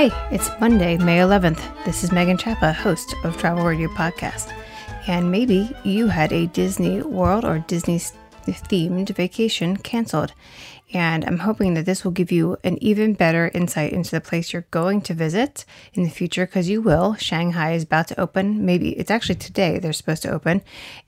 Hey, it's Monday, May 11th. This is Megan Chapa, host of Travel Radio Podcast. And maybe you had a Disney World or Disney themed vacation canceled. And I'm hoping that this will give you an even better insight into the place you're going to visit in the future because you will. Shanghai is about to open. Maybe it's actually today they're supposed to open.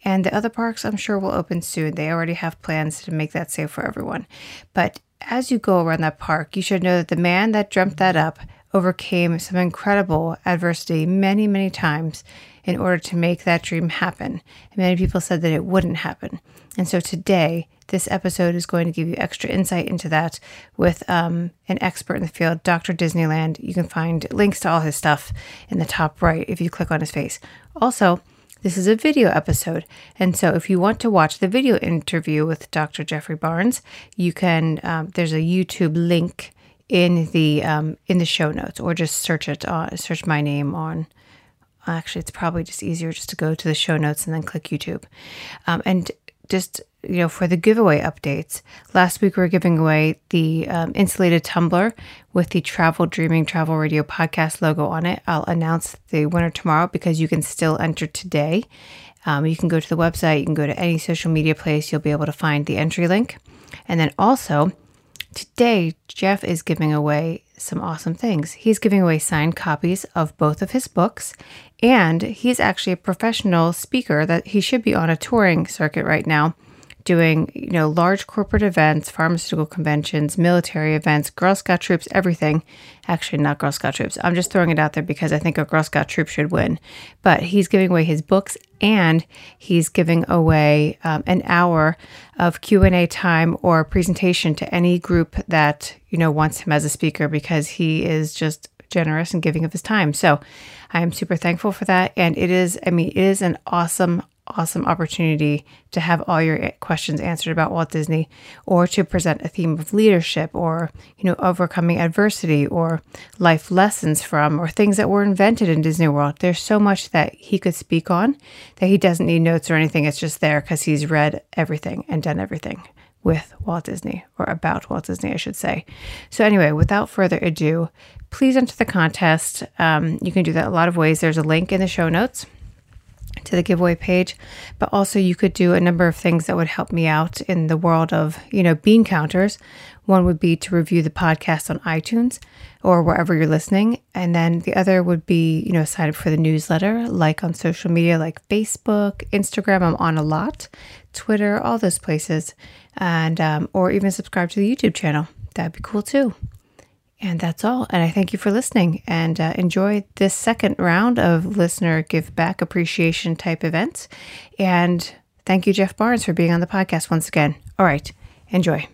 And the other parks, I'm sure, will open soon. They already have plans to make that safe for everyone. But as you go around that park, you should know that the man that dreamt that up overcame some incredible adversity many, many times in order to make that dream happen. And many people said that it wouldn't happen. And so today, this episode is going to give you extra insight into that with um, an expert in the field, Dr. Disneyland. You can find links to all his stuff in the top right if you click on his face. Also, this is a video episode. And so if you want to watch the video interview with Dr. Jeffrey Barnes, you can, um, there's a YouTube link in the um, in the show notes or just search it uh, search my name on actually it's probably just easier just to go to the show notes and then click youtube. Um, and just you know for the giveaway updates last week we were giving away the um, insulated tumbler with the travel dreaming travel radio podcast logo on it. I'll announce the winner tomorrow because you can still enter today. Um, you can go to the website you can go to any social media place you'll be able to find the entry link. And then also Today, Jeff is giving away some awesome things. He's giving away signed copies of both of his books, and he's actually a professional speaker that he should be on a touring circuit right now doing, you know, large corporate events, pharmaceutical conventions, military events, Girl Scout troops, everything. Actually, not Girl Scout troops. I'm just throwing it out there because I think a Girl Scout troop should win. But he's giving away his books and he's giving away um, an hour of Q&A time or presentation to any group that, you know, wants him as a speaker because he is just generous and giving of his time. So I am super thankful for that. And it is, I mean, it is an awesome, awesome opportunity to have all your questions answered about Walt Disney or to present a theme of leadership or, you know, overcoming adversity or life lessons from or things that were invented in Disney World. There's so much that he could speak on that he doesn't need notes or anything. It's just there because he's read everything and done everything with Walt Disney or about Walt Disney, I should say. So, anyway, without further ado, please enter the contest. Um, you can do that a lot of ways. There's a link in the show notes to the giveaway page, but also you could do a number of things that would help me out in the world of, you know, bean counters. One would be to review the podcast on iTunes or wherever you're listening. And then the other would be, you know, sign up for the newsletter, like on social media like Facebook, Instagram, I'm on a lot, Twitter, all those places, and um, or even subscribe to the YouTube channel. That'd be cool too. And that's all. And I thank you for listening and uh, enjoy this second round of listener give back appreciation type events. And thank you, Jeff Barnes, for being on the podcast once again. All right, enjoy.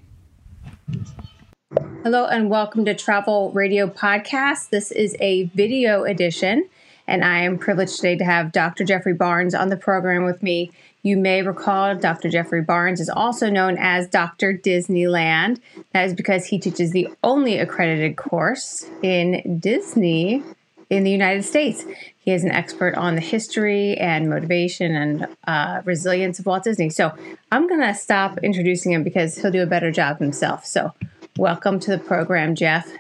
Hello, and welcome to Travel Radio Podcast. This is a video edition, and I am privileged today to have Dr. Jeffrey Barnes on the program with me. You may recall Dr. Jeffrey Barnes is also known as Dr. Disneyland. That is because he teaches the only accredited course in Disney in the United States. He is an expert on the history and motivation and uh, resilience of Walt Disney. So I'm going to stop introducing him because he'll do a better job himself. So welcome to the program, Jeff.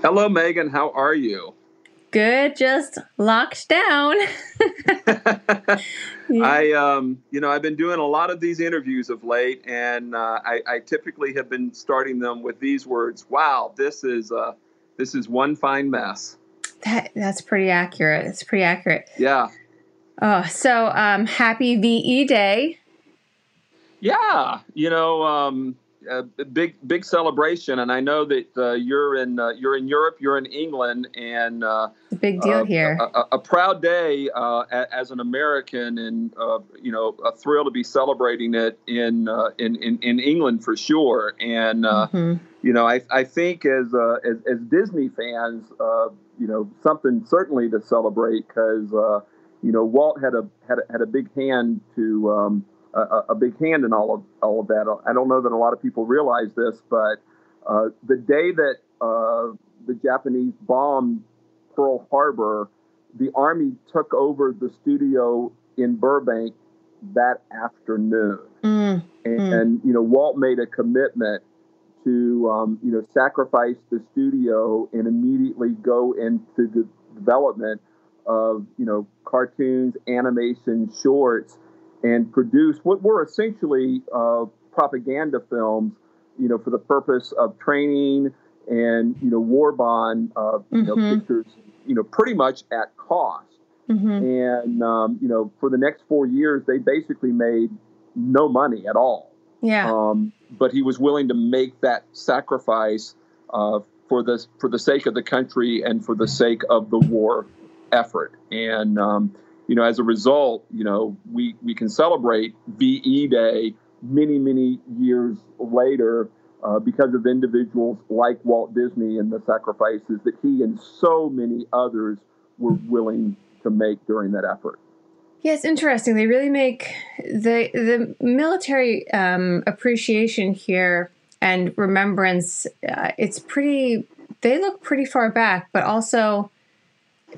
Hello, Megan. How are you? good, just locked down. yeah. I, um, you know, I've been doing a lot of these interviews of late, and uh, I, I, typically have been starting them with these words: "Wow, this is uh, this is one fine mess." That that's pretty accurate. It's pretty accurate. Yeah. Oh, so um, happy VE Day. Yeah, you know, um, a big big celebration, and I know that uh, you're in uh, you're in Europe, you're in England, and uh, a big deal uh, here. A, a, a, proud day uh, as an American, and uh, you know a thrill to be celebrating it in in, in, in England for sure. And mm-hmm. you know, I, I think as as, as, Disney fans, you know, something certainly to celebrate because you know Walt had a had a, had a big hand to. Um, a, a, big hand in all of all of that. I don't know that a lot of people realize this, but uh, the day that uh, the Japanese bombed Pearl Harbor, the Army took over the studio in Burbank that afternoon, mm, and, mm. and, you know Walt made a commitment to um, you know sacrifice the studio and immediately go into the development of you know cartoons, animation, shorts, and produced what were essentially uh, propaganda films, you know, for the purpose of training and you know war bond, uh, you mm-hmm. know, pictures, you know, pretty much at cost. Mm-hmm. And um, you know, for the next four years, they basically made no money at all. Yeah. Um, but he was willing to make that sacrifice uh, for the for the sake of the country and for the sake of the war effort. And um, you know, as a result, you know, we we can celebrate VE Day many many years later uh, because of individuals like Walt Disney and the sacrifices that he and so many others were willing to make during that effort. Yeah, interesting. They really make the the military um, appreciation here and remembrance. Uh, it's pretty. They look pretty far back, but also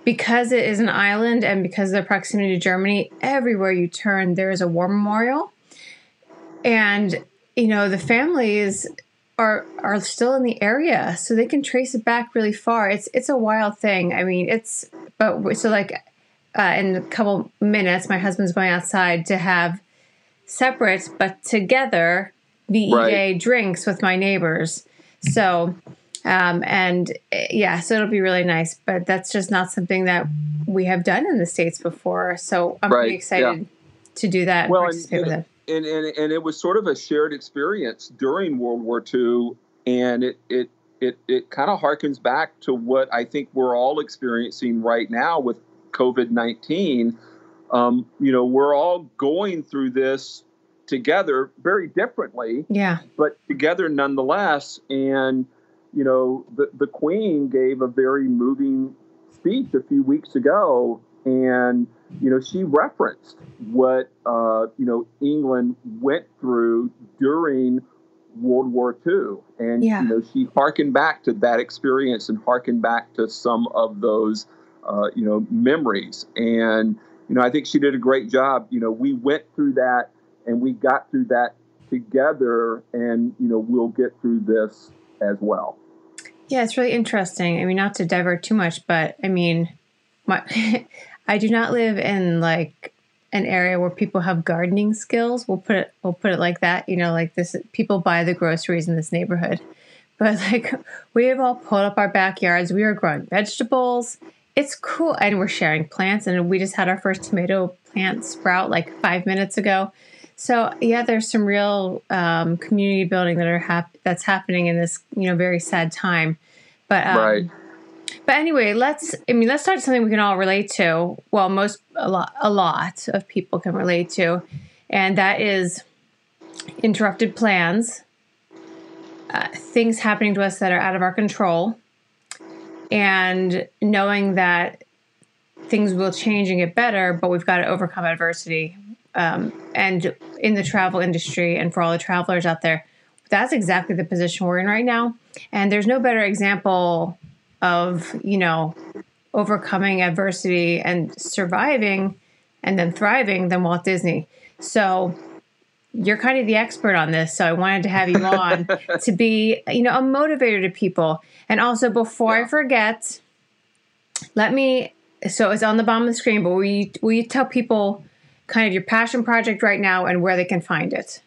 because it is an island and because of the proximity to Germany, everywhere you turn there is a war memorial, and you know the families are are still in the area, so they can trace it back really far. It's it's a wild thing. I mean, it's but so like uh, in a couple minutes, my husband's going outside to have separate but together VE right. Day drinks with my neighbors. So, um, and yeah, so it'll be really nice. But that's just not something that we have done in the states before. So I'm right. pretty excited yeah. to do that. Well, and, and, and, and, and it was sort of a shared experience during World War II, and it it it it kind of harkens back to what I think we're all experiencing right now with COVID 19, um, you know, we're all going through this together very differently. Yeah. But together nonetheless. And, you know, the, the Queen gave a very moving speech a few weeks ago. And, you know, she referenced what, uh, you know, England went through during World War II. And, yeah. you know, she harkened back to that experience and harkened back to some of those uh, you know, memories. And, you know, I think she did a great job. You know, we went through that and we got through that together and, you know, we'll get through this as well. Yeah, it's really interesting. I mean, not to divert too much, but I mean, my, I do not live in like an area where people have gardening skills. We'll put it we'll put it like that. You know, like this people buy the groceries in this neighborhood. But like we have all pulled up our backyards. We are growing vegetables it's cool and we're sharing plants and we just had our first tomato plant sprout like five minutes ago so yeah there's some real um, community building that are hap- that's happening in this you know very sad time but um, right but anyway let's i mean let's talk something we can all relate to well most a lot a lot of people can relate to and that is interrupted plans uh, things happening to us that are out of our control and knowing that things will change and get better, but we've got to overcome adversity. Um, and in the travel industry, and for all the travelers out there, that's exactly the position we're in right now. And there's no better example of, you know, overcoming adversity and surviving and then thriving than Walt Disney. So you're kind of the expert on this, so I wanted to have you on to be, you know, a motivator to people. And also, before yeah. I forget, let me. So it's on the bottom of the screen, but will you, will you tell people kind of your passion project right now and where they can find it?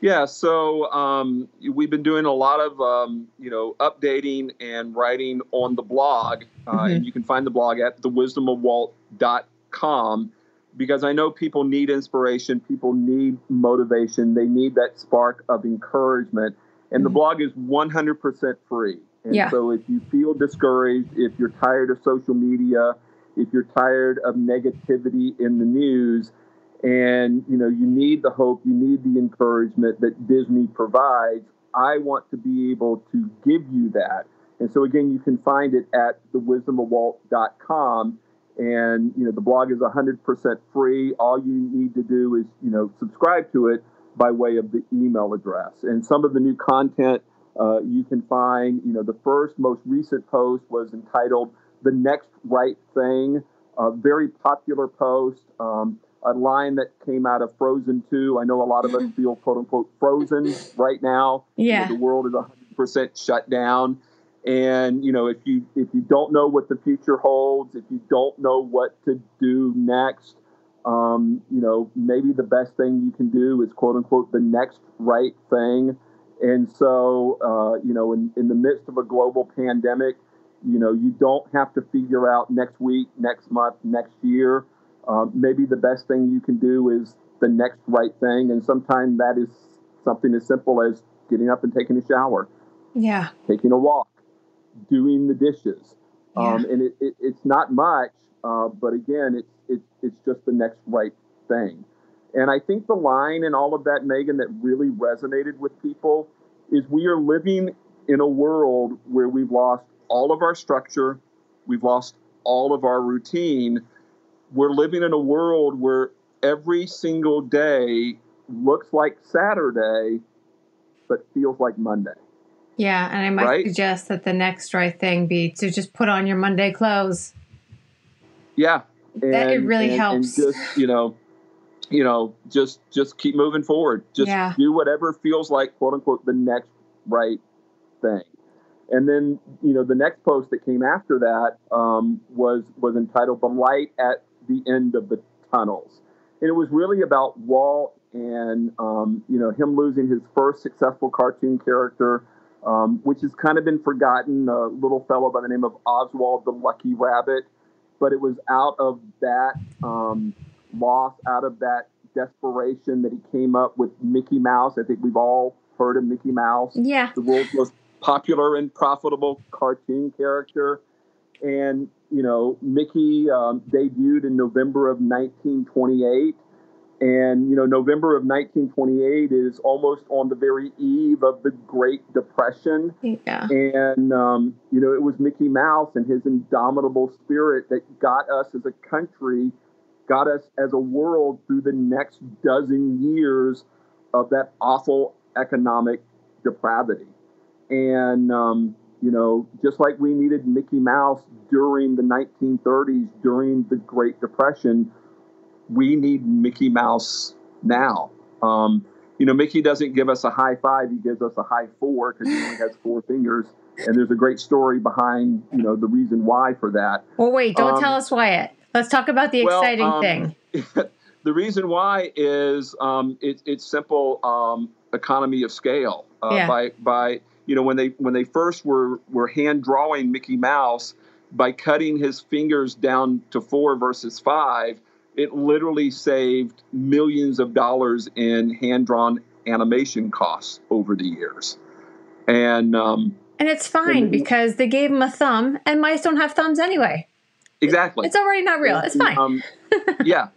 Yeah, so um, we've been doing a lot of um, you know updating and writing on the blog, uh, mm-hmm. and you can find the blog at thewisdomofwalt.com because I know people need inspiration, people need motivation, they need that spark of encouragement. And mm-hmm. the blog is 100% free. And yeah. so if you feel discouraged, if you're tired of social media, if you're tired of negativity in the news, and you know you need the hope, you need the encouragement that Disney provides, I want to be able to give you that. And so again, you can find it at thewisdomofwalt.com and you know the blog is 100% free. All you need to do is you know subscribe to it by way of the email address. And some of the new content uh, you can find you know the first most recent post was entitled the next right thing a very popular post um, a line that came out of Frozen 2. I know a lot of us feel quote unquote frozen right now. Yeah. You know, the world is 100% shut down. And you know, if you if you don't know what the future holds, if you don't know what to do next, um, you know, maybe the best thing you can do is quote unquote the next right thing. And so, uh, you know, in, in the midst of a global pandemic, you know, you don't have to figure out next week, next month, next year. Uh, maybe the best thing you can do is the next right thing. And sometimes that is something as simple as getting up and taking a shower. Yeah. Taking a walk, doing the dishes. Yeah. Um, and it, it, it's not much, uh, but again, it's, it, it's just the next right thing. And I think the line and all of that, Megan, that really resonated with people is we are living in a world where we've lost all of our structure, we've lost all of our routine. We're living in a world where every single day looks like Saturday, but feels like Monday. Yeah, and I might right? suggest that the next right thing be to just put on your Monday clothes. Yeah, and, that it really and, helps. And just you know, you know, just just keep moving forward. Just yeah. do whatever feels like quote unquote the next right thing. And then you know the next post that came after that um, was was entitled "The Light at the End of the Tunnels," and it was really about Walt and um, you know him losing his first successful cartoon character, um, which has kind of been forgotten. A little fellow by the name of Oswald the Lucky Rabbit, but it was out of that um, loss, out of that desperation that he came up with Mickey Mouse. I think we've all heard of Mickey Mouse. Yeah. The world's most popular and profitable cartoon character. And, you know, Mickey um, debuted in November of 1928. And, you know, November of 1928 is almost on the very eve of the Great Depression. Yeah. And, um, you know, it was Mickey Mouse and his indomitable spirit that got us as a country got us as a world through the next dozen years of that awful economic depravity. And, um, you know, just like we needed Mickey Mouse during the 1930s, during the Great Depression, we need Mickey Mouse now. Um, you know, Mickey doesn't give us a high five; he gives us a high four because he only has four fingers. And there's a great story behind, you know, the reason why for that. Well, wait, don't um, tell us why it. Let's talk about the well, exciting um, thing. the reason why is um, it, it's simple um, economy of scale. Uh, yeah. By by you know when they when they first were were hand drawing Mickey Mouse by cutting his fingers down to four versus five, it literally saved millions of dollars in hand drawn animation costs over the years. And um, and it's fine and, because they gave him a thumb, and mice don't have thumbs anyway. Exactly. It's already not real. It's fine. Um, yeah.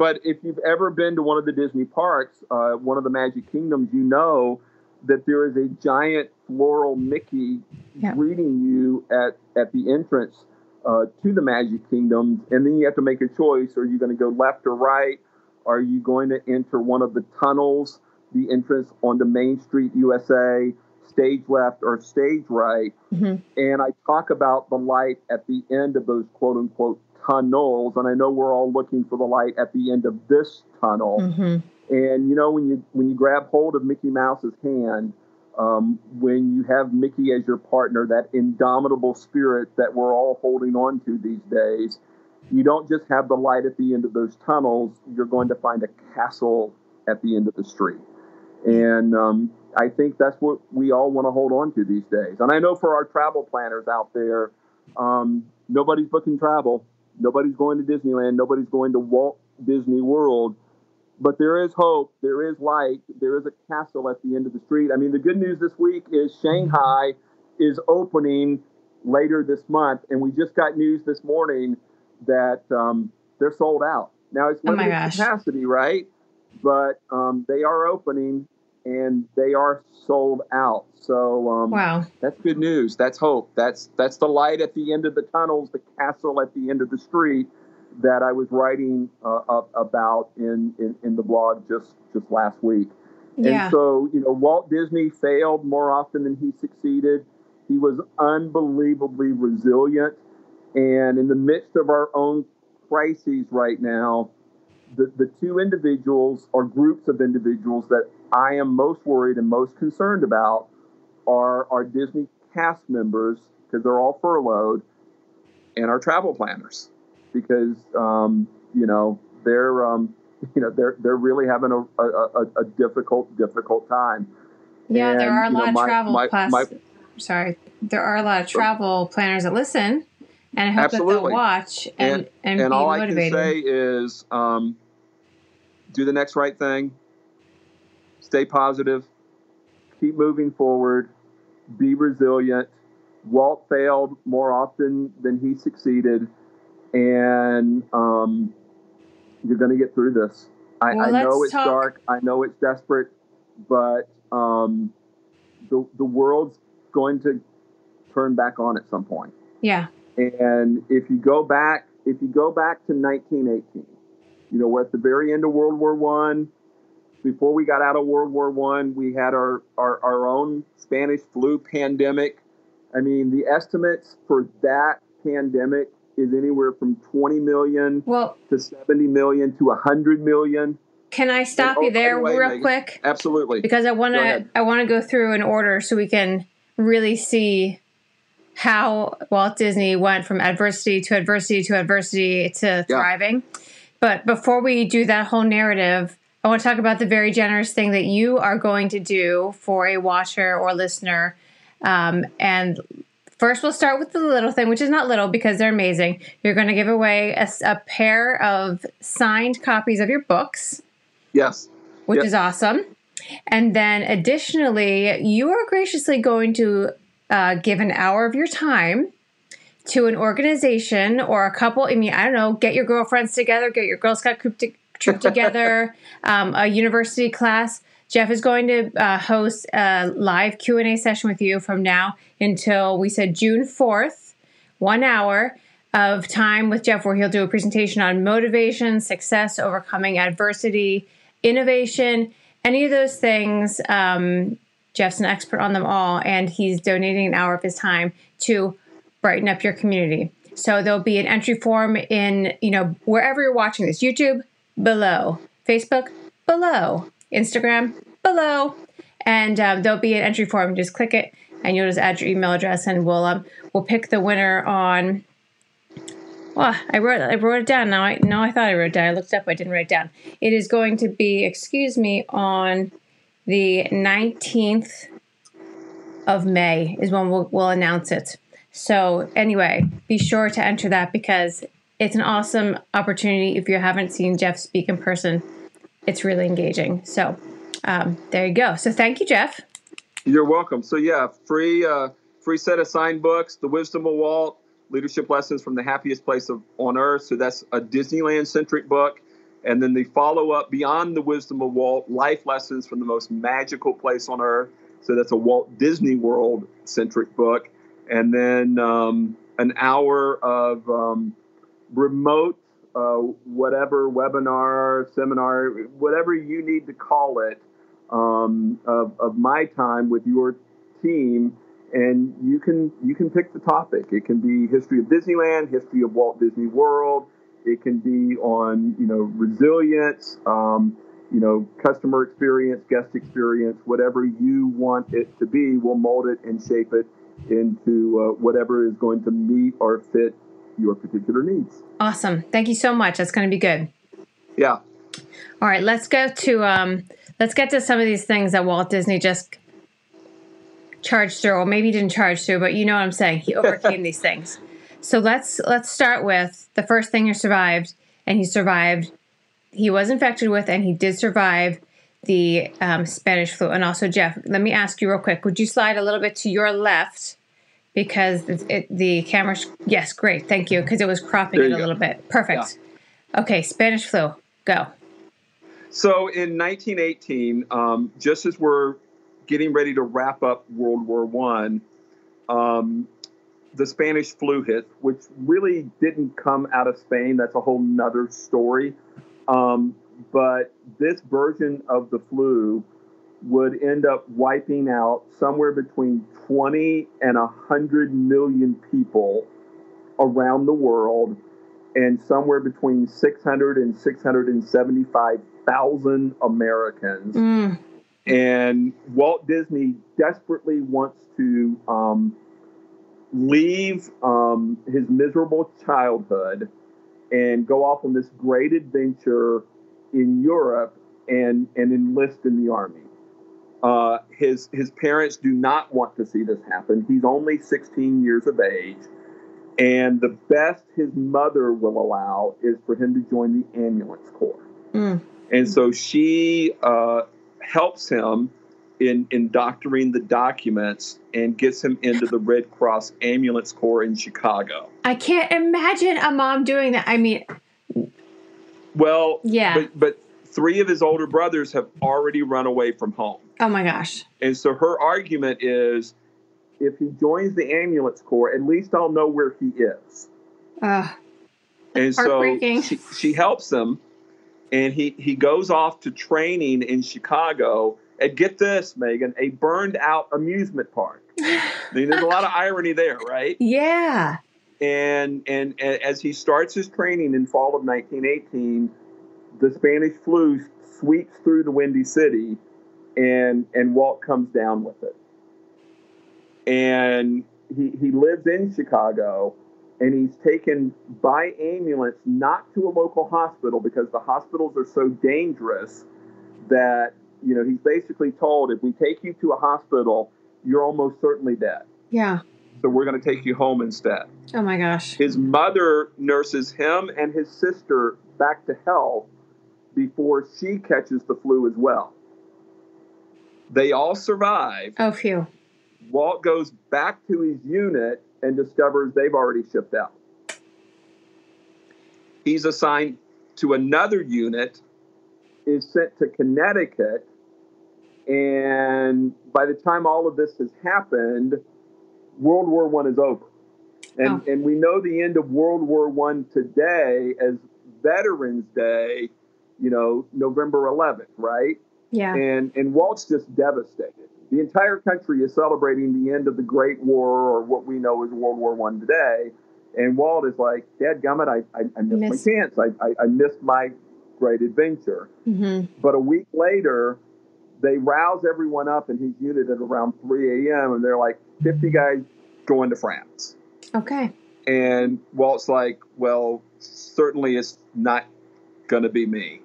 But if you've ever been to one of the Disney parks, uh, one of the Magic Kingdoms, you know that there is a giant floral Mickey yeah. greeting you at, at the entrance uh, to the Magic Kingdom. And then you have to make a choice. Are you going to go left or right? Are you going to enter one of the tunnels, the entrance onto Main Street, USA? stage left or stage right. Mm-hmm. And I talk about the light at the end of those quote unquote tunnels. And I know we're all looking for the light at the end of this tunnel. Mm-hmm. And you know, when you when you grab hold of Mickey Mouse's hand, um, when you have Mickey as your partner, that indomitable spirit that we're all holding on to these days, you don't just have the light at the end of those tunnels. You're going to find a castle at the end of the street. And um, I think that's what we all want to hold on to these days. And I know for our travel planners out there, um, nobody's booking travel, nobody's going to Disneyland, nobody's going to Walt Disney World. But there is hope, there is light, there is a castle at the end of the street. I mean, the good news this week is Shanghai is opening later this month, and we just got news this morning that um, they're sold out. Now it's oh limited oh capacity, right? But um, they are opening, and they are sold out. So um, wow, that's good news. That's hope. That's that's the light at the end of the tunnels, the castle at the end of the street that I was writing uh, about in, in, in the blog just just last week. Yeah. And so you know, Walt Disney failed more often than he succeeded. He was unbelievably resilient, and in the midst of our own crises right now, the, the two individuals or groups of individuals that I am most worried and most concerned about are our Disney cast members because they're all furloughed and our travel planners because um, you know they're um, you know they're they're really having a, a, a difficult difficult time. Yeah, and, there are a lot know, of my, travel my, class. My, sorry, there are a lot of travel planners that listen, and I hope absolutely. that they'll watch and and, and, and be all motivated. I can say is um, do the next right thing, stay positive, keep moving forward, be resilient. Walt failed more often than he succeeded, and um, you're going to get through this. I, well, I know it's talk. dark. I know it's desperate, but um, the the world's going to turn back on at some point. Yeah. And if you go back, if you go back to 1918, you know, we're at the very end of World War One. Before we got out of World War One, we had our, our our own Spanish flu pandemic. I mean, the estimates for that pandemic is anywhere from 20 million well, to 70 million to 100 million. Can I stop and, you oh, there anyway, real Megan, quick? Absolutely. Because I want to I want to go through an order so we can really see how Walt Disney went from adversity to adversity to adversity to thriving. Yeah. But before we do that whole narrative, I want to talk about the very generous thing that you are going to do for a watcher or listener. Um, and first, we'll start with the little thing, which is not little because they're amazing. You're going to give away a, a pair of signed copies of your books. Yes. Which is awesome. And then additionally, you are graciously going to uh, give an hour of your time to an organization or a couple. I mean, I don't know, get your girlfriends together, get your Girl Scout troop, to, troop together, um, a university class. Jeff is going to uh, host a live Q and A session with you from now until we said June fourth, one hour of time with Jeff, where he'll do a presentation on motivation, success, overcoming adversity, innovation, any of those things. Um, Jeff's an expert on them all, and he's donating an hour of his time to brighten up your community. So there'll be an entry form in, you know, wherever you're watching this YouTube, below, Facebook, below, Instagram, below. And um, there'll be an entry form. Just click it and you'll just add your email address and we'll um, we'll pick the winner on well, I wrote I wrote it down. Now I no, I thought I wrote it down. I looked up, I didn't write it down. It is going to be, excuse me, on the 19th of May is when we'll, we'll announce it. So, anyway, be sure to enter that because it's an awesome opportunity. If you haven't seen Jeff speak in person, it's really engaging. So, um, there you go. So, thank you, Jeff. You're welcome. So, yeah, free uh, free set of signed books, The Wisdom of Walt, Leadership Lessons from the Happiest Place of, on Earth. So, that's a Disneyland centric book. And then the follow up, Beyond the Wisdom of Walt, Life Lessons from the Most Magical Place on Earth. So, that's a Walt Disney World centric book and then um, an hour of um, remote, uh, whatever webinar, seminar, whatever you need to call it, um, of, of my time with your team. And you can you can pick the topic. It can be history of Disneyland, history of Walt Disney World. It can be on you know resilience, um, you know customer experience, guest experience, whatever you want it to be. We'll mold it and shape it into uh, whatever is going to meet or fit your particular needs. Awesome. Thank you so much. That's going to be good. Yeah. All right, let's go to um let's get to some of these things that Walt Disney just charged through, or maybe he didn't charge through, but you know what I'm saying. He overcame these things. So let's let's start with the first thing he survived, and he survived. He was infected with, and he did survive the um, Spanish flu. And also, Jeff, let me ask you real quick. Would you slide a little bit to your left? Because it, it, the camera, yes, great, thank you. Because it was cropping it a go. little bit. Perfect. Yeah. Okay, Spanish flu, go. So in 1918, um, just as we're getting ready to wrap up World War One, um, the Spanish flu hit, which really didn't come out of Spain. That's a whole nother story. Um, but this version of the flu would end up wiping out somewhere between 20 and 100 million people around the world. and somewhere between 600 and 675,000 Americans. Mm. And Walt Disney desperately wants to um, leave um, his miserable childhood and go off on this great adventure in Europe and, and enlist in the army. Uh, his his parents do not want to see this happen. He's only 16 years of age, and the best his mother will allow is for him to join the ambulance corps. Mm. And so she uh, helps him in in doctoring the documents and gets him into the Red Cross Ambulance Corps in Chicago. I can't imagine a mom doing that. I mean, Well, Yeah. but but three of his older brothers have already run away from home. Oh my gosh. And so her argument is if he joins the ambulance corps, at least I'll know where he is. Ugh. And so she, she helps him and he, he goes off to training in Chicago at get this, Megan, a burned out amusement park. I mean, there's a lot of irony there, right? yeah. And, and and as he starts his training in fall of 1918, the Spanish flu sweeps through the Windy City, and and Walt comes down with it. And he he lives in Chicago, and he's taken by ambulance not to a local hospital because the hospitals are so dangerous that you know he's basically told if we take you to a hospital, you're almost certainly dead. Yeah. So we're going to take you home instead. Oh my gosh. His mother nurses him and his sister back to health before she catches the flu as well. They all survive. Oh, phew. Walt goes back to his unit and discovers they've already shipped out. He's assigned to another unit, is sent to Connecticut, and by the time all of this has happened, World War One is over. And, Oh. and we know the end of World War One today as Veterans Day, you know, November 11th, right? Yeah. and and Walt's just devastated. The entire country is celebrating the end of the Great War, or what we know as World War One today. And Walt is like, Dad gummit, I, I, I missed Miss- my chance. I, I, I missed my great adventure. hmm But a week later, they rouse everyone up in his unit at around 3 a.m. and they're like, 50 guys going to France. Okay. And Walt's like, well, certainly it's not going to be me.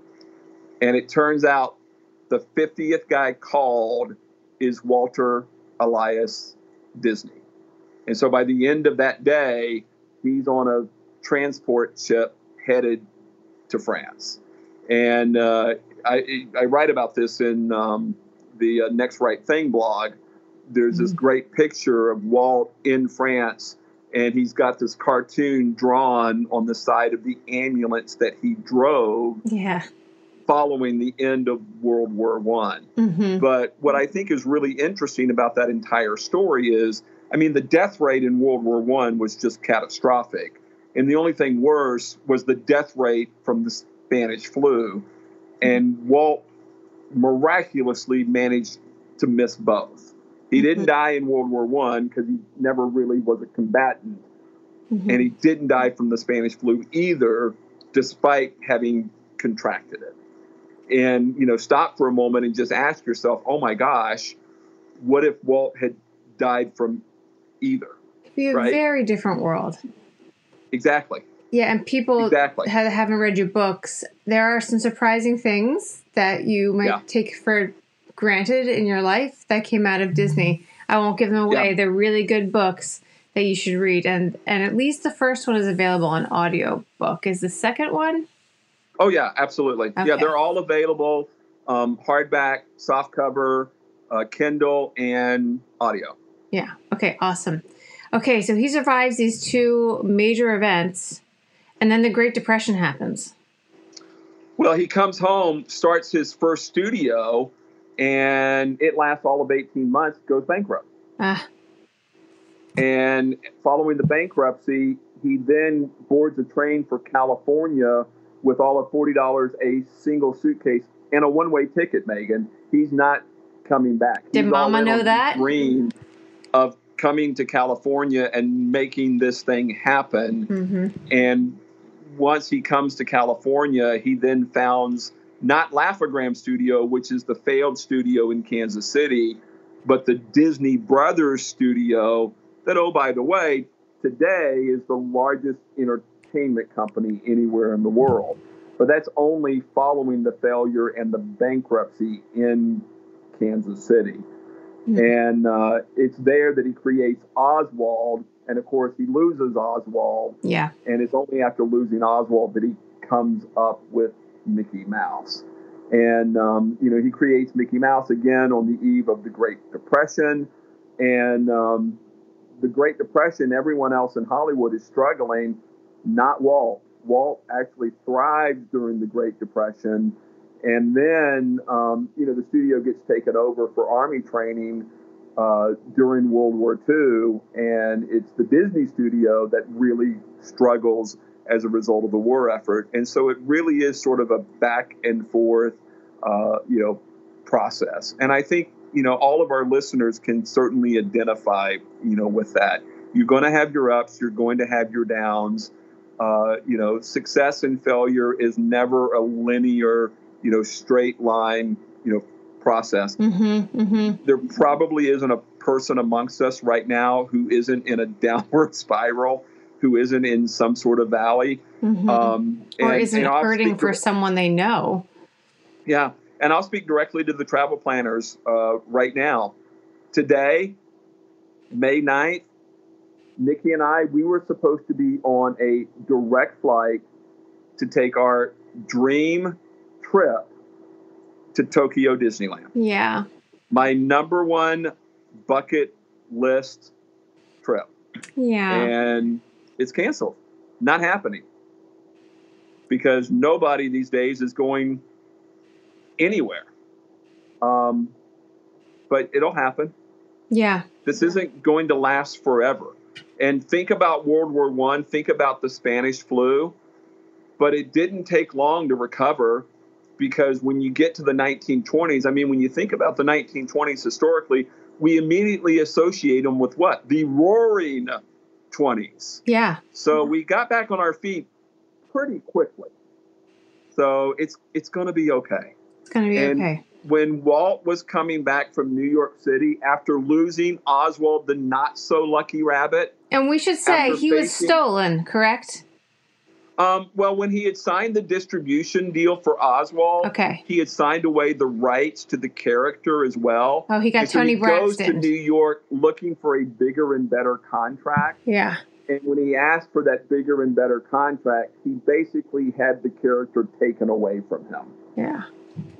And it turns out the 50th guy called is Walter Elias Disney. And so by the end of that day, he's on a transport ship headed to France. And uh, I, I write about this in um, the uh, Next Right Thing blog. There's this Mhm. great picture of Walt in France, and he's got this cartoon drawn on the side of the ambulance that he drove Yeah. Following the end of World War One. hmm But what I think is really interesting about that entire story is, I mean, the death rate in World War One was just catastrophic, and the only thing worse was the death rate from the Spanish flu. And Walt miraculously managed to miss both. He didn't Mhm. die in World War One because he never really was a combatant, hmm and he didn't die from the Spanish flu either, despite having contracted it. And you know, stop for a moment and just ask yourself, "Oh my gosh, what if Walt had died from either?" Be a Right. very different world. Exactly. Yeah, and people Exactly. ha- haven't read your books. There are some surprising things that you might Yeah. take for granted in your life that came out of Disney. I won't give them away. Yeah. They're really good books that you should read, and and at least the first one is available on audio book. Is the second one? Oh yeah, absolutely. Yeah, they're all available: um, hardback, softcover, uh, Kindle, and audio. Yeah. Okay. Awesome. Okay, so he survives these two major events, and then the Great Depression happens. Well, he comes home, starts his first studio, and it lasts all of 18 months, goes bankrupt. Ah, And following the bankruptcy, he then boards a train for California with all of $40 a single suitcase and a one way ticket, Megan. He's not coming back. Did He's Mama know that? Dream of coming to California and making this thing happen. hmm And once he comes to California, he then founds not Laugh-O-Gram Studio, which is the failed studio in Kansas City, but the Disney Brothers Studio. That, oh, by the way, today is the largest entertainment company anywhere in the world. But that's only following the failure and the bankruptcy in Kansas City. Mm-hmm. And uh, it's there that he creates Oswald. And of course, he loses Oswald. Yeah. And it's only after losing Oswald that he comes up with Mickey Mouse. And, um, you know, he creates Mickey Mouse again on the eve of the Great Depression. And um, the Great Depression, everyone else in Hollywood is struggling, not Walt. Walt actually thrives during the Great Depression. And then, um, you know, the studio gets taken over for Army training uh, during World War II. And it's the Disney studio that really struggles as a result of the war effort. And so it really is sort of a back and forth, uh, you know, process. And I think you know, all of our listeners can certainly identify, you know, with that. You're going to have your ups, you're going to have your downs. Uh, you know, success and failure is never a linear, you know, straight line, you know, process. Mm-hmm, mm-hmm. There probably isn't a person amongst us right now who isn't in a downward spiral, who isn't in some sort of valley, mm-hmm. um, or and, isn't and hurting for someone they know. Yeah, and I'll speak directly to the travel planners uh, right now. Today, May 9th, Nikki and I, we were supposed to be on a direct flight to take our dream trip to Tokyo Disneyland. Yeah. My number one bucket list trip. Yeah. And it's canceled. Not happening. Because nobody these days is going anywhere. Um, but it'll happen. Yeah. This isn't going to last forever. And think about World War One. Think about the Spanish flu. But it didn't take long to recover because when you get to the 1920s, I mean, when you think about the 1920s historically, we immediately associate them with what? The roaring 20s. Yeah. So we got back on our feet pretty quickly. So it's it's going to be okay. It's going to be and okay. When Walt was coming back from New York City after losing Oswald the not so lucky rabbit. And we should say he facing, was stolen, correct? Um, well, when he had signed the distribution deal for Oswald, okay. he had signed away the rights to the character as well. Oh, he got and Tony so he Braxton. goes to New York looking for a bigger and better contract. Yeah. And when he asked for that bigger and better contract, he basically had the character taken away from him. Yeah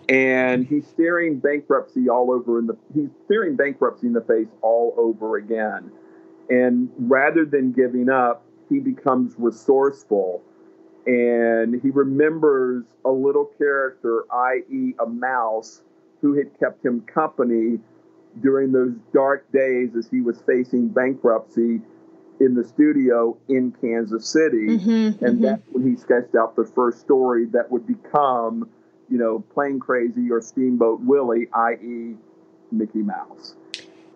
and he's staring bankruptcy all over in the he's staring bankruptcy in the face all over again. And rather than giving up he becomes resourceful. And he remembers a little character i.e a mouse who had kept him company during those dark days as he was facing bankruptcy in the studio in Kansas City. Mm-hmm, and mm-hmm. that's when he sketched out the first story that would become you know, Plane Crazy or Steamboat Willie, i.e., Mickey Mouse.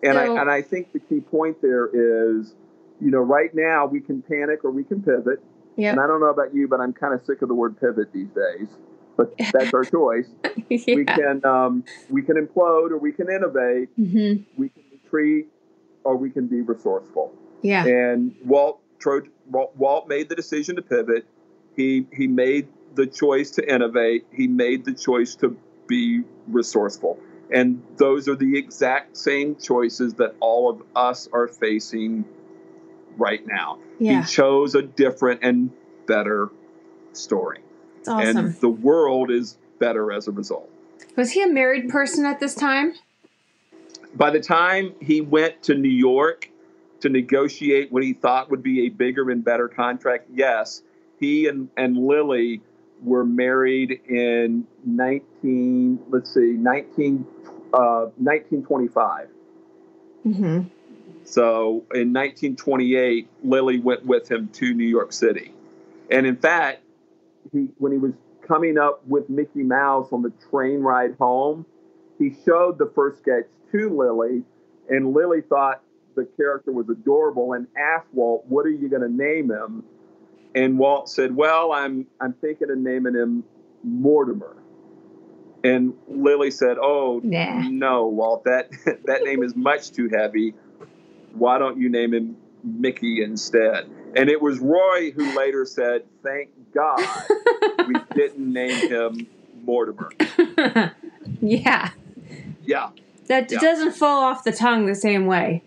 And so, I and I think the key point there is, you know, right now we can panic or we can pivot. Yep. And I don't know about you, but I'm kind of sick of the word pivot these days. But that's our choice. yeah. We can um, we can implode or we can innovate. Mm-hmm. We can retreat or we can be resourceful. Yeah. And Walt Walt made the decision to pivot. He he made the choice to innovate. He made the choice to be resourceful. And those are the exact same choices that all of us are facing right now. Yeah. He chose a different and better story. Awesome. And the world is better as a result. Was he a married person at this time? By the time he went to New York to negotiate what he thought would be a bigger and better contract, yes, he and, and Lily were married in 19 let's see 19 uh, 1925 mm-hmm. so in 1928 lily went with him to new york city. And in fact he when he was coming up with mickey mouse on the train ride home he showed the first sketch to lily and lily thought the character was adorable and asked walt what are you going to name him And Walt said, "Well, I'm I'm thinking of naming him Mortimer." And Lily said, "Oh Nah. no, Walt, that that name is much too heavy. Why don't you name him Mickey instead?" And it was Roy who later said, "Thank God we didn't name him Mortimer." yeah. Yeah, That Yeah. doesn't fall off the tongue the same way.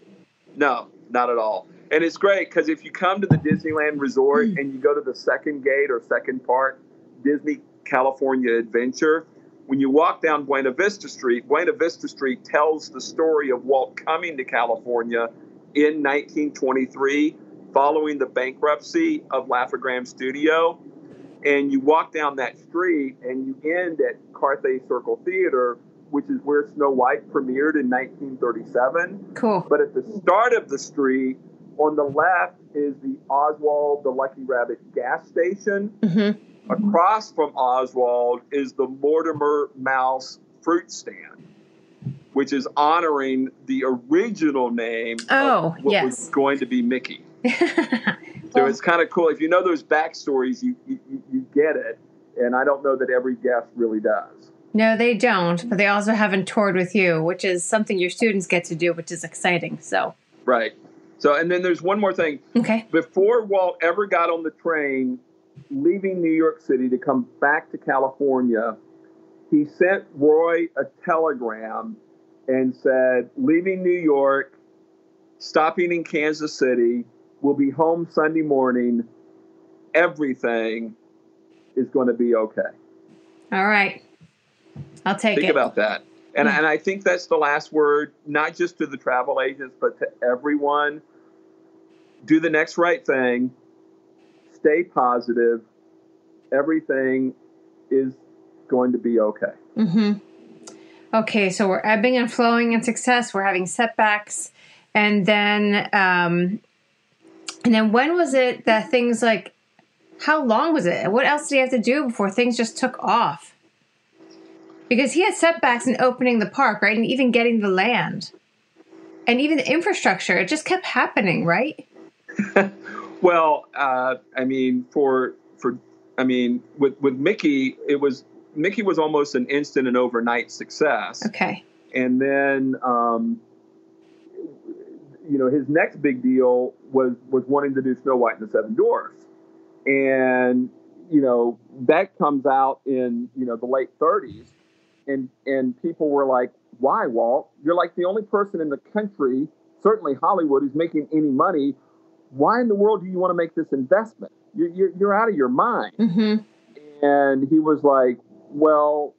no, not at all. And it's great because if you come to the Disneyland Resort Hmm. and you go to the second gate or second part, Disney California Adventure, when you walk down Buena Vista Street, Buena Vista Street tells the story of Walt coming to California in 1923 following the bankruptcy of Laugh-O-Gram Studio. And you walk down that street and you end at Carthay Circle Theater, which is where Snow White premiered in 1937. Cool. But at the start of the street, on the left is the Oswald the Lucky Rabbit gas station. hmm Across from Oswald is the Mortimer Mouse fruit stand, which is honoring the original name Oh, of what yes. was going to be Mickey. So it's kind of cool. If you know those backstories, you, you- you get it. And I don't know that every guest really does. no, they don't, but they also haven't toured with you, which is something your students get to do, which is exciting. So, Right. So, and then there's one more thing. okay. before Walt ever got on the train leaving New York City to come back to California, he sent Roy a telegram and said, Leaving New York, stopping in Kansas City, we'll be home Sunday morning. Everything is going to be okay. All right. I'll take Think it. about that. And, Hmm. and I think that's the last word, not just to the travel agents, but to everyone. Do the next right thing. Stay positive. Everything is going to be okay. hmm Okay, so we're ebbing and flowing in success. We're having setbacks, and then, um, and then when was it that things like, how long was it? What else did he have to do before things just took off? Because he had setbacks in opening the park, right, and even getting the land, and even the infrastructure. It just kept happening, right? Well, uh, I mean, for for I mean, with with Mickey, it was Mickey was almost an instant and overnight success. Okay. and then um, you know his next big deal was was wanting to do Snow White and the Seven Dwarfs, and you know that comes out in you know the late 30s, and and people were like, "Why, Walt? You're like the only person in the country, certainly Hollywood, who's making any money. Why in the world do you want to make this investment? You're you're, you're out of your mind." Mm-hmm. And he was like, Well,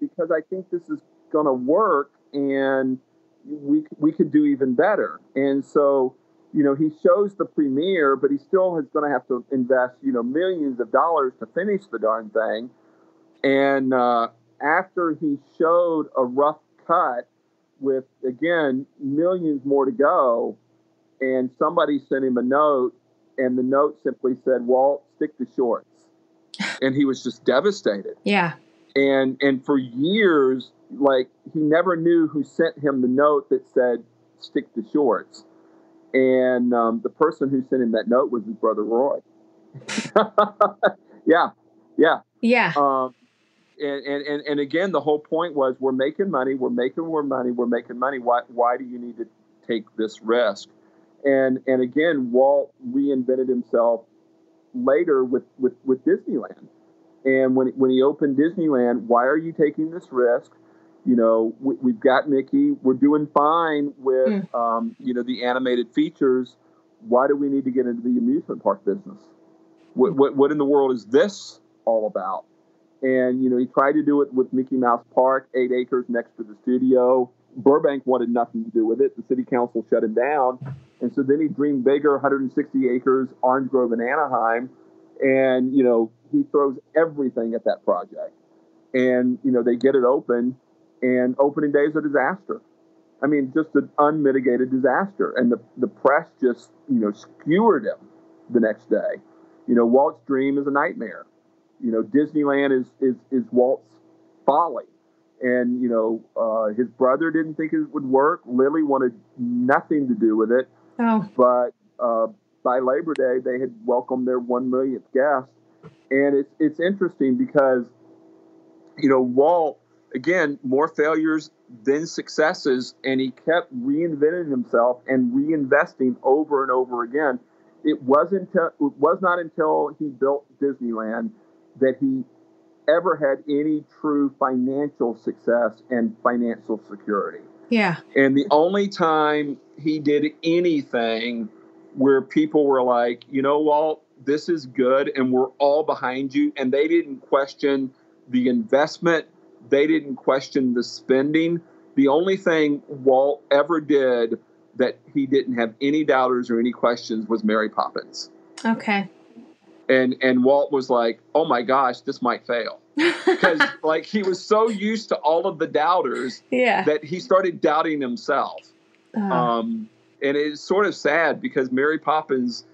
because I think this is going to work and we, we could do even better. And so, you know, he shows the premiere, but he still is going to have to invest, you know, millions of dollars to finish the darn thing. And uh, after he showed a rough cut with, again, millions more to go, and somebody sent him a note, and the note simply said, Walt, stick to shorts and he was just devastated. Yeah. And and for years, like he never knew who sent him the note that said "stick to shorts," and um, the person who sent him that note was his brother Roy. yeah, yeah. Yeah. Um, and, and, and, again, the whole point was we're making money, we're making more money, we're making money. Why, why do you need to take this risk? And, and again, Walt reinvented himself later with, with, with Disneyland. And when, when he opened Disneyland, why are you taking this risk? You know, we, we've got Mickey. We're doing fine with, um, you know, the animated features. Why do we need to get into the amusement park business? What, what, what in the world is this all about? And, you know, he tried to do it with Mickey Mouse Park, eight acres next to the studio. Burbank wanted nothing to do with it. The city council shut him down. And so then he dreamed bigger, 160 acres, Orange Grove in Anaheim. And, you know, he throws everything at that project. And, you know, they get it open, and opening day is a disaster. I mean, just an unmitigated disaster. And the, the press just, you know, skewered him the next day. You know, Walt's dream is a nightmare. You know, Disneyland is, is, is Walt's folly. And, you know, uh, his brother didn't think it would work. Lily wanted nothing to do with it. Oh. But uh, by Labor Day, they had welcomed their one millionth guest, and it's it's interesting because, you know, Walt again more failures than successes, and he kept reinventing himself and reinvesting over and over again. It wasn't it was not until he built Disneyland that he ever had any true financial success and financial security. Yeah. And the only time he did anything where people were like, you know, Walt, this is good and we're all behind you. And they didn't question the investment, they didn't question the spending. The only thing Walt ever did that he didn't have any doubters or any questions was Mary Poppins. Okay. And and Walt was like, "Oh my gosh, this might fail." Because like he was so used to all of the doubters yeah. that he started doubting himself. Uh, Um, and it's sort of sad because Mary Poppins,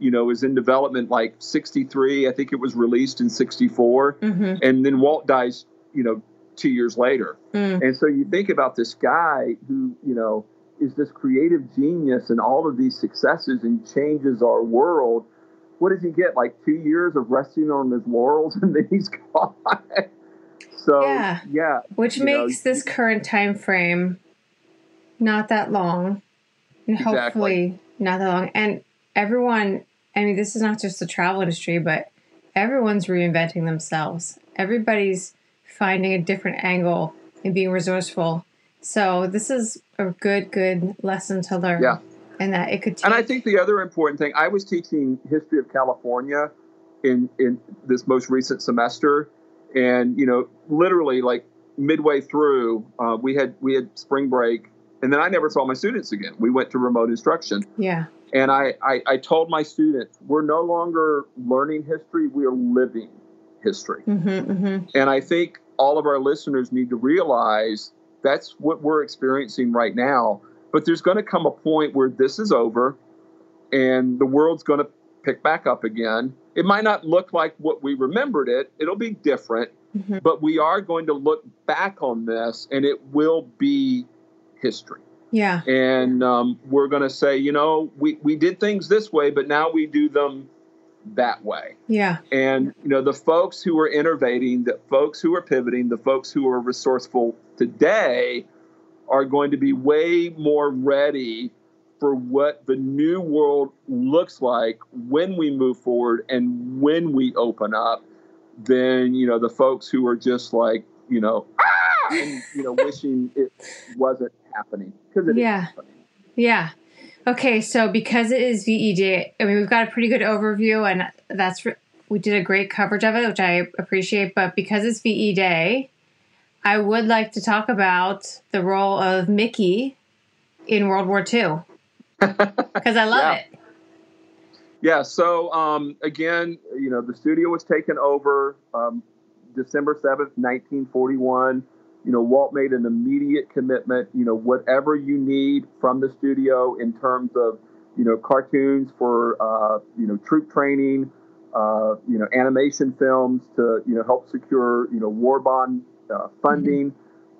you know, is in development like 63. I think it was released in 64. mhm. And then Walt dies, you know, two years later. Mm. And so you think about this guy who, you know, is this creative genius and all of these successes and changes our world. What does he get? Like two years of resting on his laurels and then he's gone. so, Yeah. yeah. Which you know, makes this current time frame not that long. And Exactly. hopefully not that long. And everyone, I mean, this is not just the travel industry, but everyone's reinventing themselves. Everybody's finding a different angle and being resourceful. So this is a good, good lesson to learn. Yeah. And that it could And I think the other important thing, I was teaching history of California in in this most recent semester, and you know, literally like midway through, uh, we had we had spring break, and then I never saw my students again. We went to remote instruction, Yeah. and I I, I told my students, we're no longer learning history, we are living history. Mm-hmm, mm-hmm. And I think all of our listeners need to realize that's what we're experiencing right now. But there's going to come a point where this is over and the world's going to pick back up again. It might not look like what we remembered it, it'll be different, Mhm. but we are going to look back on this and it will be history. Yeah. And um, we're going to say, you know, we, we did things this way, but now we do them that way. Yeah. And you know, the folks who are innovating, the folks who are pivoting, the folks who are resourceful today are going to be way more ready for what the new world looks like when we move forward and when we open up than you know the folks who are just like you know ah! and you know wishing it wasn't happening because it is Yeah. happening. Yeah. Okay, so because it is VE Day, I mean, we've got a pretty good overview, and that's re- we did a great coverage of it, which I appreciate. But because it's VE Day, I would like to talk about the role of Mickey in World War II because I love Yeah. it. Yeah. So um, again, you know, the studio was taken over um, December seventh, nineteen forty-one. You know, Walt made an immediate commitment. You know, whatever you need from the studio in terms of you know cartoons for uh, you know troop training, uh, you know animation films to you know help secure you know war bond uh, funding.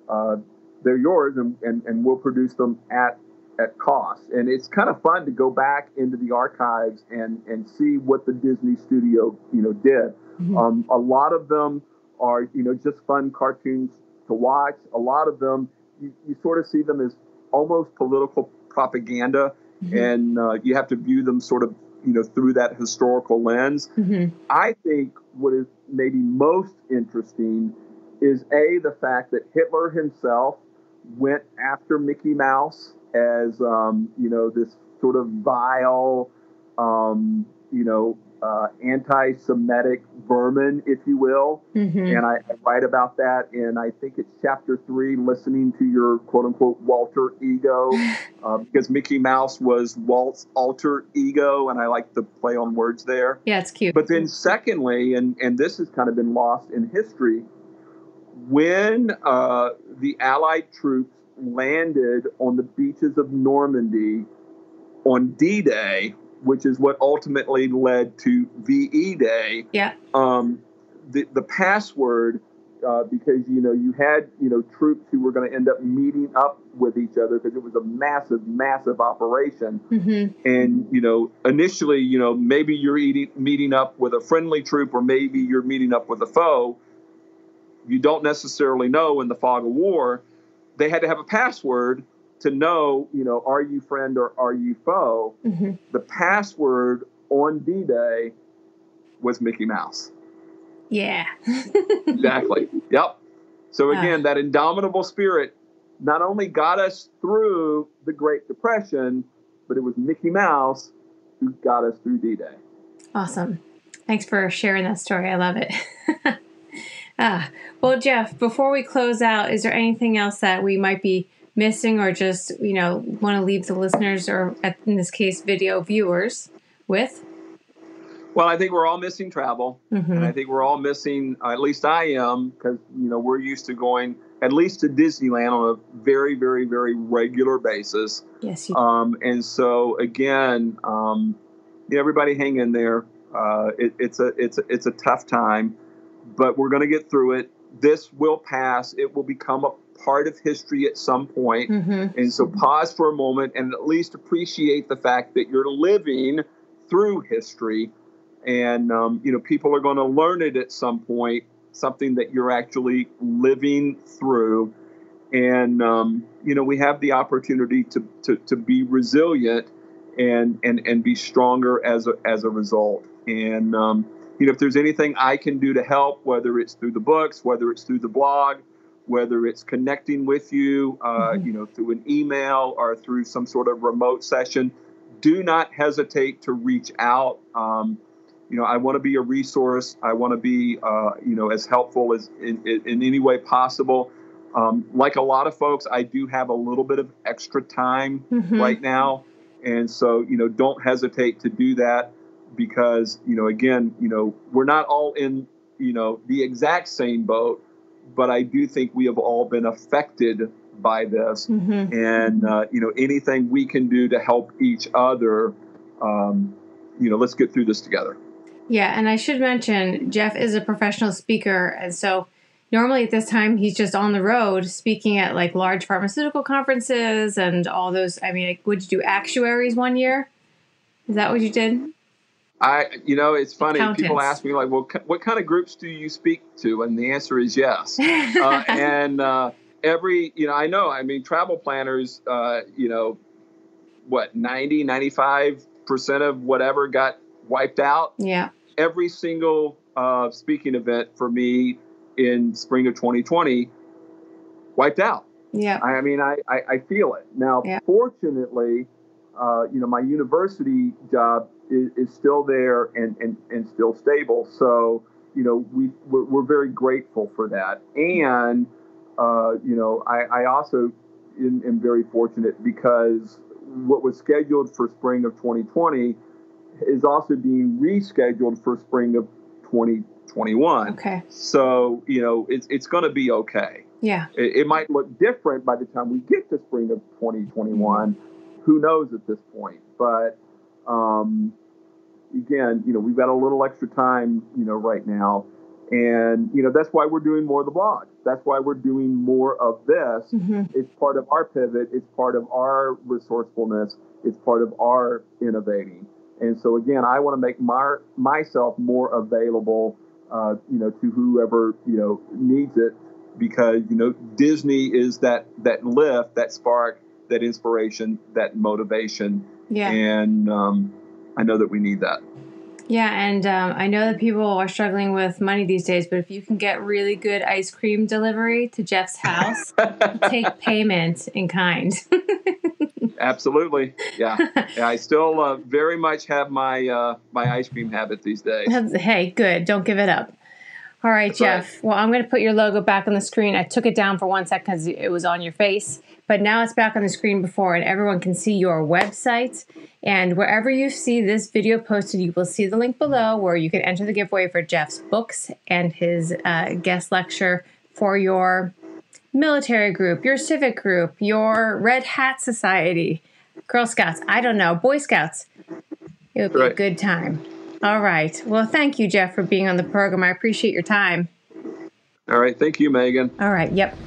Uh, they're yours, and, and, and we'll produce them at at cost. And it's kind of fun to go back into the archives and, and see what the Disney studio, you know, did. Mhm. Um, a lot of them are, you know, just fun cartoons to watch. A lot of them, you, you sort of see them as almost political propaganda, Mhm. and uh, you have to view them sort of, you know, through that historical lens. Mhm. I think what is maybe most interesting is a the fact that Hitler himself went after Mickey Mouse as um, you know this sort of vile, um, you know, uh, anti-Semitic vermin, if you will. Mhm. And I, I write about that in I think it's chapter three, listening to your quote unquote Walter ego, uh, because Mickey Mouse was Walt's alter ego, and I like the play on words there. Yeah, it's cute. But then, secondly, and, and this has kind of been lost in history, when uh, the Allied troops landed on the beaches of Normandy on D Day, which is what ultimately led to VE Day, yeah. um, the, the password uh, because you know you had you know troops who were going to end up meeting up with each other because it was a massive, massive operation. Mm-hmm. And you know, initially, you know, maybe you're eating, meeting up with a friendly troop, or maybe you're meeting up with a foe. You don't necessarily know in the fog of war. They had to have a password to know, you know, are you friend or are you foe? Mm-hmm. The password on D-Day was Mickey Mouse. Yeah. exactly. Yep. So again, that indomitable spirit not only got us through the Great Depression, but it was Mickey Mouse who got us through D-Day. Awesome. Thanks for sharing that story. I love it. ah, well, Jeff, before we close out, is there anything else that we might be missing or just, you know, want to leave the listeners or, in this case, video viewers with? Well, I think we're all missing travel, Mm-hmm. and I think we're all missing. At least I am, because you know we're used to going at least to Disneyland on a very, very, very regular basis. Yes, you. Um, and so again, um, everybody hang in there. Uh, it, it's a it's a, it's a tough time, but we're going to get through it. This will pass. It will become a part of history at some point. mm-hmm. And so pause for a moment and at least appreciate the fact that you're living through history. And, um, you know, people are going to learn it at some point, something that you're actually living through. And, um, you know, we have the opportunity to, to, to be resilient and, and, and be stronger as a, as a result. And, um, you know, if there's anything I can do to help, whether it's through the books, whether it's through the blog, whether it's connecting with you, uh, Mhm. you know, through an email or through some sort of remote session, do not hesitate to reach out. Um, you know, I want to be a resource. I want to be, uh, you know, as helpful as in, in, in any way possible. Um, like a lot of folks, I do have a little bit of extra time Mhm. right now, and so you know, don't hesitate to do that because you know, again, you know, we're not all in you know the exact same boat, but I do think we have all been affected by this Mhm. and uh, you know anything we can do to help each other um, you know let's get through this together Yeah, and I should mention Jeff is a professional speaker, and so normally at this time he's just on the road speaking at like large pharmaceutical conferences and all those. I mean, like, would you do actuaries one year? Is that what you did? I you know it's funny people ask me like well what kind of groups do you speak to and the answer is yes uh, and uh, every you know i know i mean travel planners uh, you know what 90 95 percent of whatever got wiped out yeah. every single uh, speaking event for me in spring of 2020 wiped out Yeah. I I mean, I, I, I feel it. Now, Yeah. fortunately, uh, you know, my university job is, is still there and, and, and still stable. So, you know, we, we're, we're very grateful for that. And, uh, you know, I, I also am, am very fortunate because what was scheduled for spring of 2020 is also being rescheduled for spring of 2021. Okay. So, you know, it's, it's going to be okay Yeah. it, it might look different by the time we get to spring of 2021. Who knows at this point? But um, again, you know, we've got a little extra time, you know, right now, and you know that's why we're doing more of the blog. That's why we're doing more of this. hmm It's part of our pivot. It's part of our resourcefulness. It's part of our innovating. And so again, I want to make my myself more available, uh, you know, to whoever you know needs it, because you know Disney is that that lift, that spark, that inspiration, that motivation, Yeah. and um, I know that we need that. Yeah, and um, I know that people are struggling with money these days, but if you can get really good ice cream delivery to Jeff's house, take payment in kind. Absolutely, yeah. yeah I still uh, very much have my uh, my ice cream habit these days. hey, good. Don't give it up. All right, That's right. Jeff. Well, I'm going to put your logo back on the screen. I took it down for one sec because it was on your face, but now it's back on the screen before, and everyone can see your website. And wherever you see this video posted, you will see the link below where you can enter the giveaway for Jeff's books and his uh, guest lecture for your military group, your civic group, your Red Hat Society, Girl Scouts. I don't know, Boy Scouts. It would be a good time. All right. Well, thank you, Jeff, for being on the program. I appreciate your time. All right. Thank you, Megan. All right. Yep.